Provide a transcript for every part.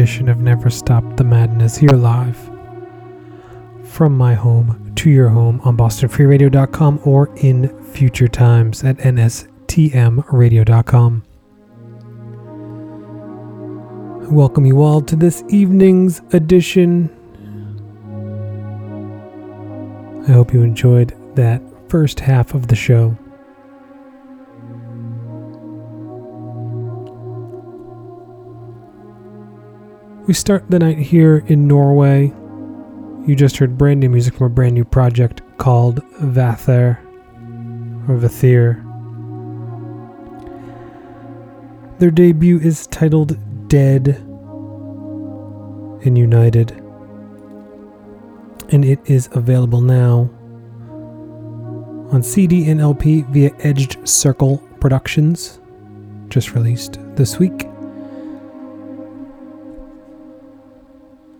of Never Stop the Madness here live from my home to your home on BostonFreeRadio.com or in future times at NSTMRadio.com. I welcome you all to this evening's edition. I hope you enjoyed that first half of the show. We start the night here in Norway. You just heard brand new music from a brand new project called Vather or Vathir. Their debut is titled Dead and United, and it is available now on CD and LP via Edged Circle Productions, just released this week.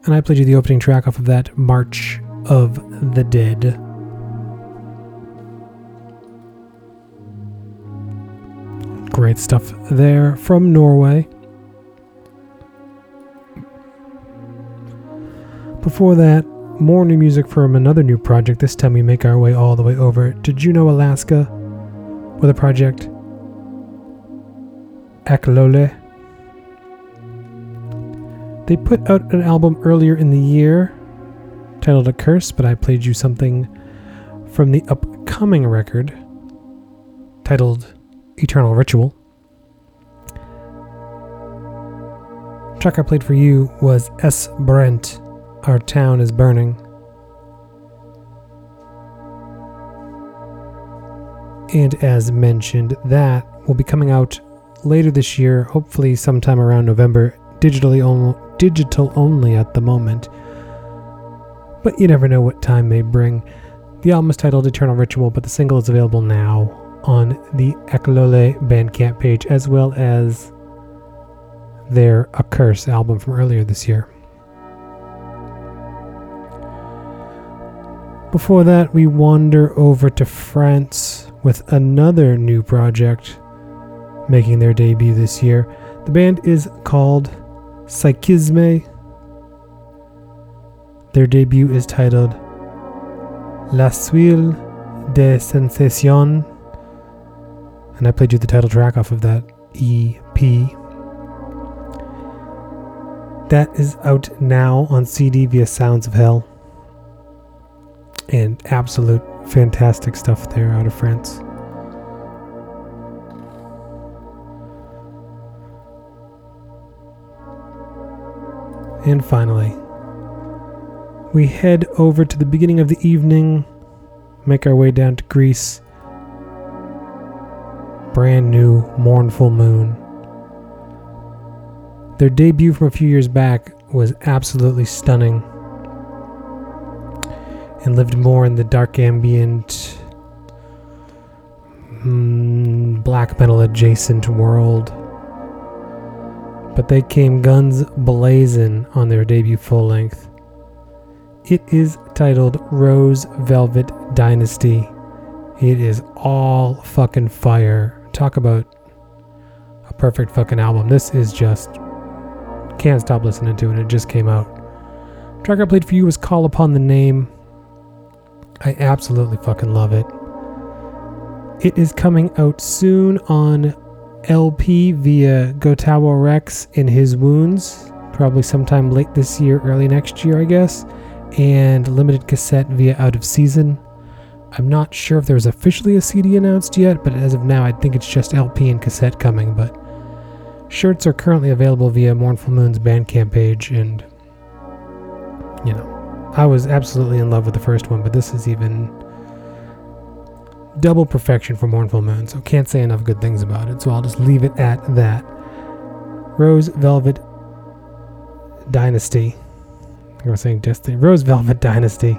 And I played you the opening track off of that March of the Dead. Great stuff there from Norway. Before that, more new music from another new project. This time we make our way all the way over to Juneau, Alaska, with a project Aklole. They put out an album earlier in the year titled A Curse, but I played you something from the upcoming record titled Eternal Ritual. The track I played for you was S. Brent, Our Town is Burning. And as mentioned, that will be coming out later this year, hopefully sometime around November, digitally only digital only at the moment, but you never know what time may bring. The album is titled Eternal Ritual, but the single is available now on the Aklole Bandcamp page as well as their A Curse album from earlier this year. Before that, we wander over to France with another new project making their debut this year. The band is called Psychisme. Their debut is titled La Suile de Sensation, and I played you the title track off of that EP. That is out now on CD via Sounds of Hell. And absolute fantastic stuff there out of France. And finally, we head over to the beginning of the evening, make our way down to Greece. Brand new Mournful Moon. Their debut from a few years back was absolutely stunning and lived more in the dark ambient, mm, black metal adjacent world but they came guns blazing on their debut full length. It is titled Rose Velvet Dynasty. It is all fucking fire. Talk about a perfect fucking album. This is just can't stop listening to it. It just came out. Track I played for you was Call Upon the Name. I absolutely fucking love it. It is coming out soon on LP via Goatowarex in his wounds, probably sometime late this year, early next year, I guess, and limited cassette via Out of Season. I'm not sure if there's officially a CD announced yet, but as of now, I think it's just LP and cassette coming. But shirts are currently available via Mournful Moon's Bandcamp page, and you know, I was absolutely in love with the first one, but this is even double perfection for Mournful Moon, so can't say enough good things about it, so I'll just leave it at that. Rose Velvet Dynasty. I was saying Destiny. Rose Velvet Dynasty.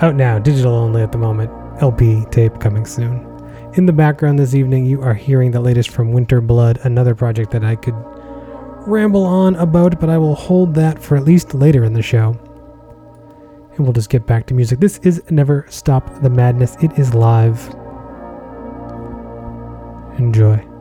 Out now, digital only at the moment. LP tape coming soon. In the background this evening, you are hearing the latest from Winter Blood, another project that I could ramble on about, but I will hold that for at least later in the show and we'll just get back to music. This is Never Stop the Madness. It is live. Enjoy.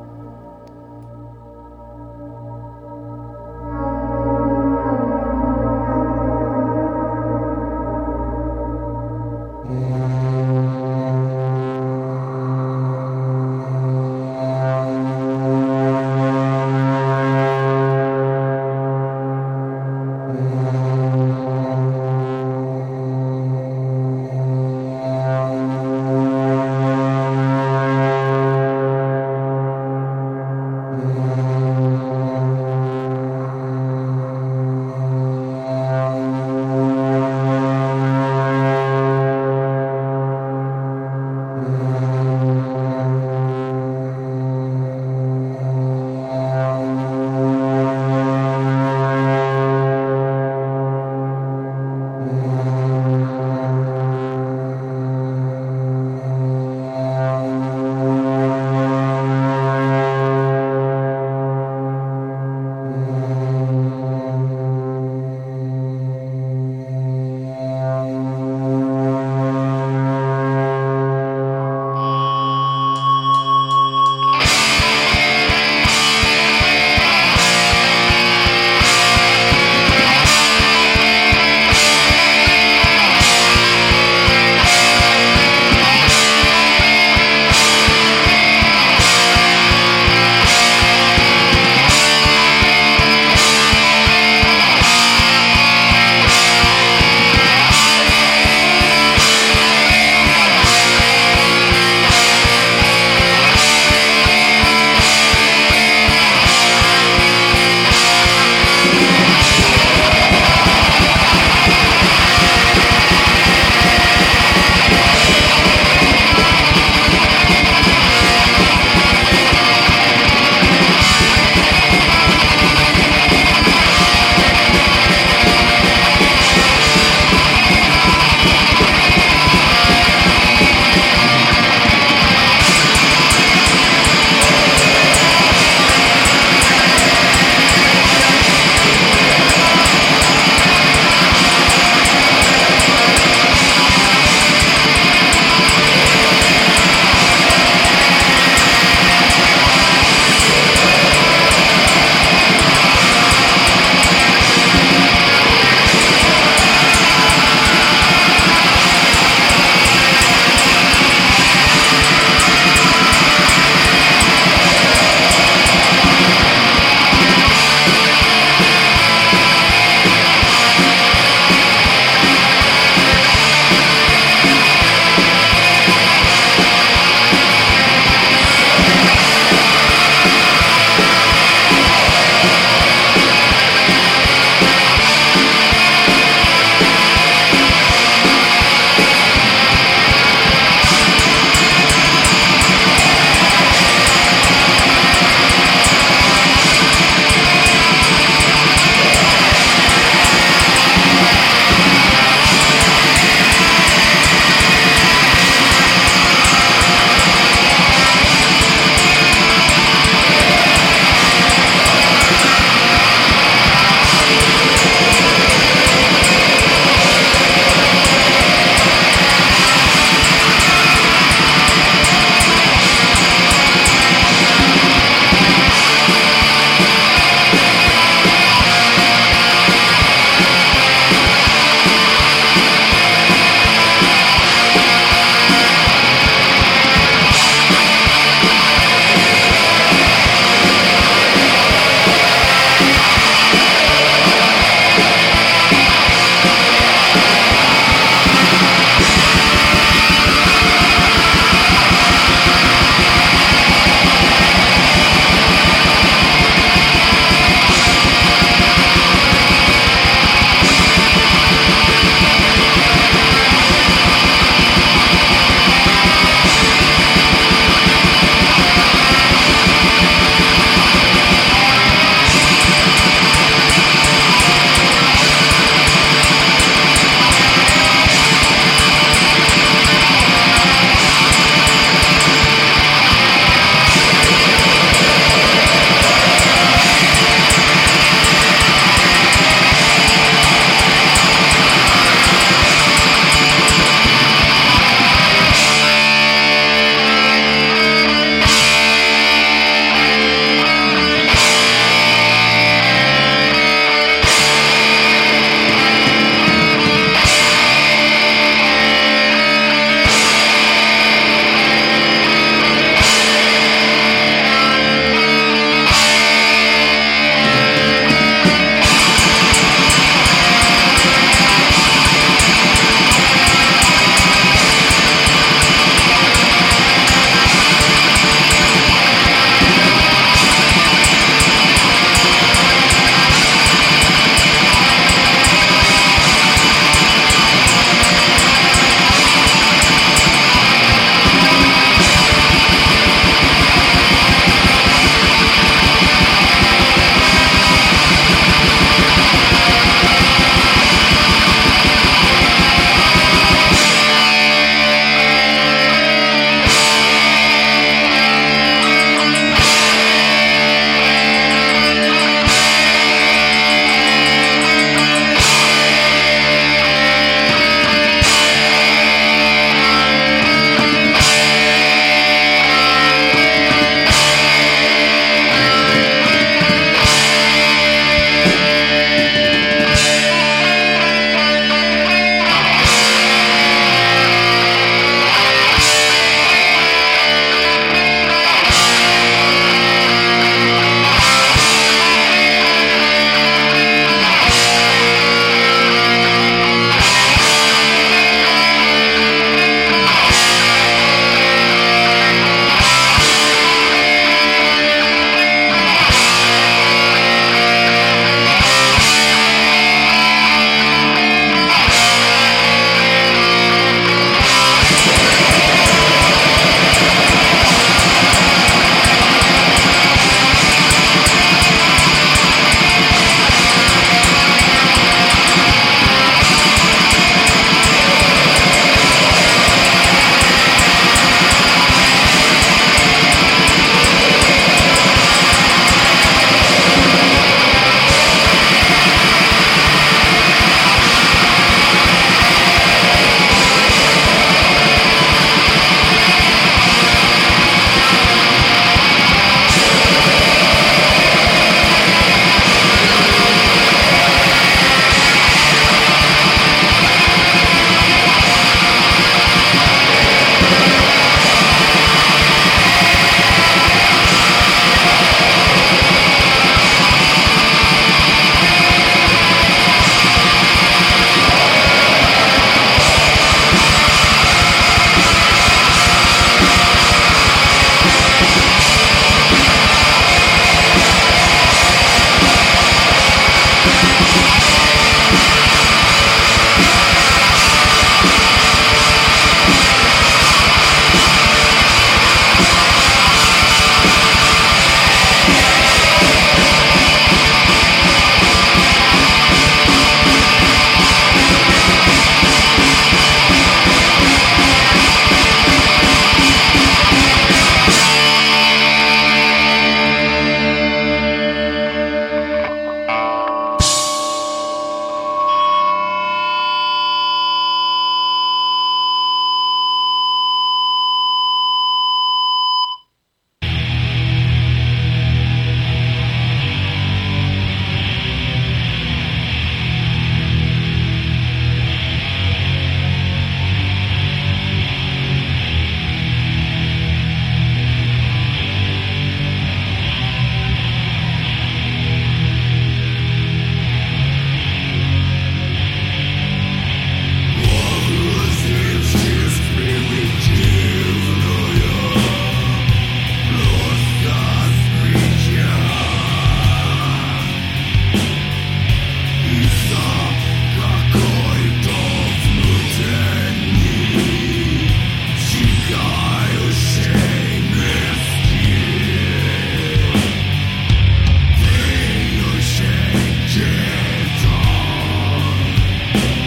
Thank you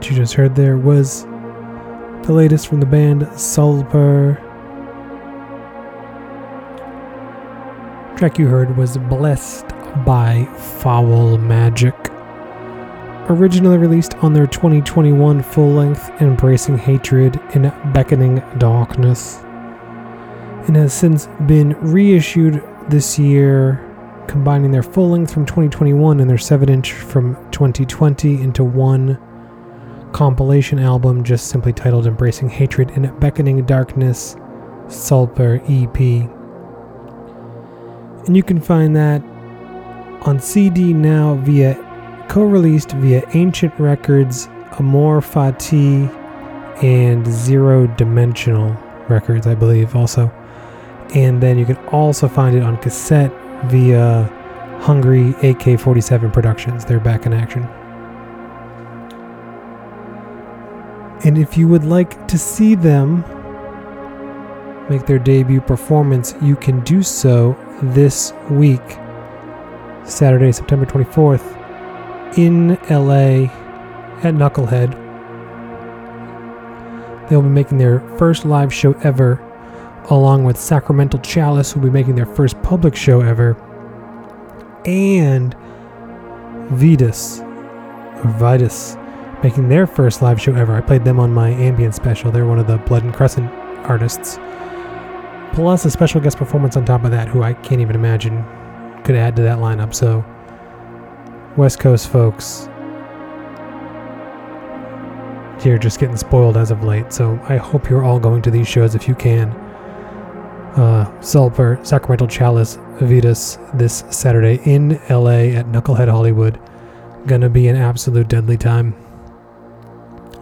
What you just heard there was the latest from the band Sulper. Track you heard was Blessed by Foul Magic. Originally released on their 2021 full length Embracing Hatred in Beckoning Darkness, and has since been reissued this year, combining their full length from 2021 and their 7 inch from 2020 into one compilation album just simply titled Embracing Hatred in Beckoning Darkness Sulper EP. And you can find that on CD now via co released via Ancient Records, Amor Fati, and Zero Dimensional Records, I believe, also. And then you can also find it on cassette via Hungry AK 47 Productions. They're back in action. And if you would like to see them make their debut performance, you can do so this week, Saturday, September 24th, in LA at Knucklehead. They'll be making their first live show ever, along with Sacramental Chalice, who will be making their first public show ever, and Vitus, or Vitus, making their first live show ever. I played them on my ambient special. They're one of the Blood and Crescent artists. Plus a special guest performance on top of that, who I can't even imagine could add to that lineup. So, West Coast folks, you're just getting spoiled as of late. So, I hope you're all going to these shows if you can. Uh, Sulper, Sacramental Chalice, Vitus this Saturday in LA at Knucklehead Hollywood. Gonna be an absolute deadly time.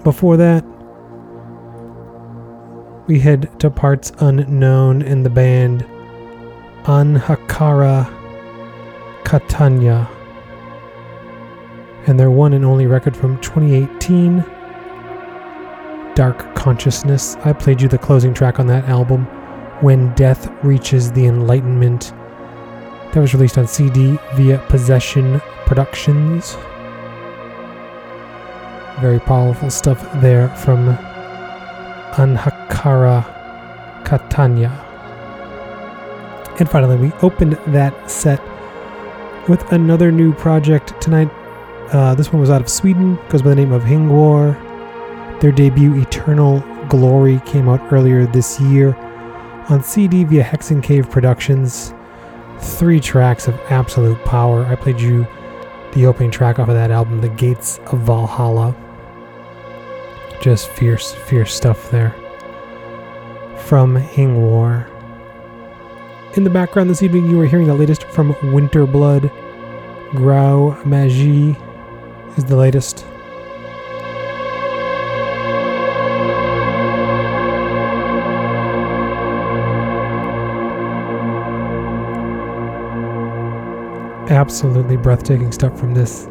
Before that, we head to parts unknown in the band Anhakara Katanya and their one and only record from 2018, Dark Consciousness. I played you the closing track on that album, When Death Reaches the Enlightenment. That was released on CD via Possession Productions. Very powerful stuff there from Anhakara Katanya. And finally, we opened that set with another new project tonight. Uh, this one was out of Sweden, goes by the name of Hingwar. Their debut, Eternal Glory, came out earlier this year on CD via Hexen Cave Productions. Three tracks of absolute power. I played you the opening track off of that album, The Gates of Valhalla. Just fierce, fierce stuff there. From Hingwar. In the background this evening, you are hearing the latest from Winterblood. Grau Magie is the latest. Absolutely breathtaking stuff from this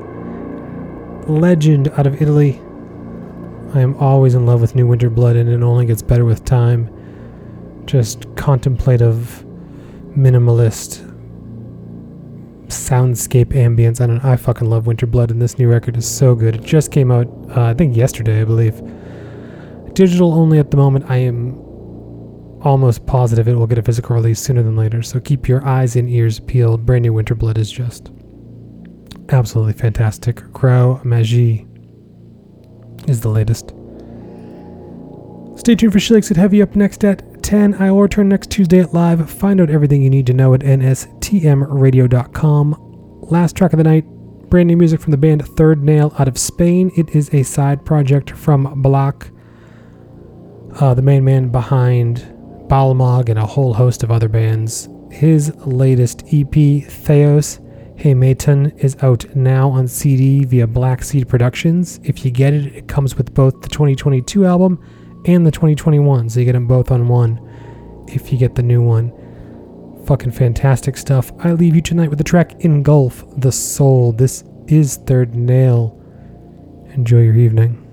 legend out of Italy. I am always in love with New Winterblood, and it only gets better with time. Just contemplative, minimalist, soundscape ambience. I don't I fucking love Winterblood, and this new record is so good. It just came out, uh, I think, yesterday, I believe. Digital only at the moment. I am almost positive it will get a physical release sooner than later, so keep your eyes and ears peeled. Brand new Winterblood is just absolutely fantastic. Grau Magie is the latest. Stay tuned for at Heavy up next at 10. I will return next Tuesday at live. Find out everything you need to know at nstmradio.com. Last track of the night, brand new music from the band Third Nail out of Spain. It is a side project from Balc, uh, the main man behind Balmog and a whole host of other bands. His latest EP, Theos, Hey Mayton is out now on CD via Black Seed Productions. If you get it, it comes with both the 2022 album and the 2021, so you get them both on one if you get the new one. Fucking fantastic stuff. I leave you tonight with the track Engulf the Soul. This is Third Nail. Enjoy your evening.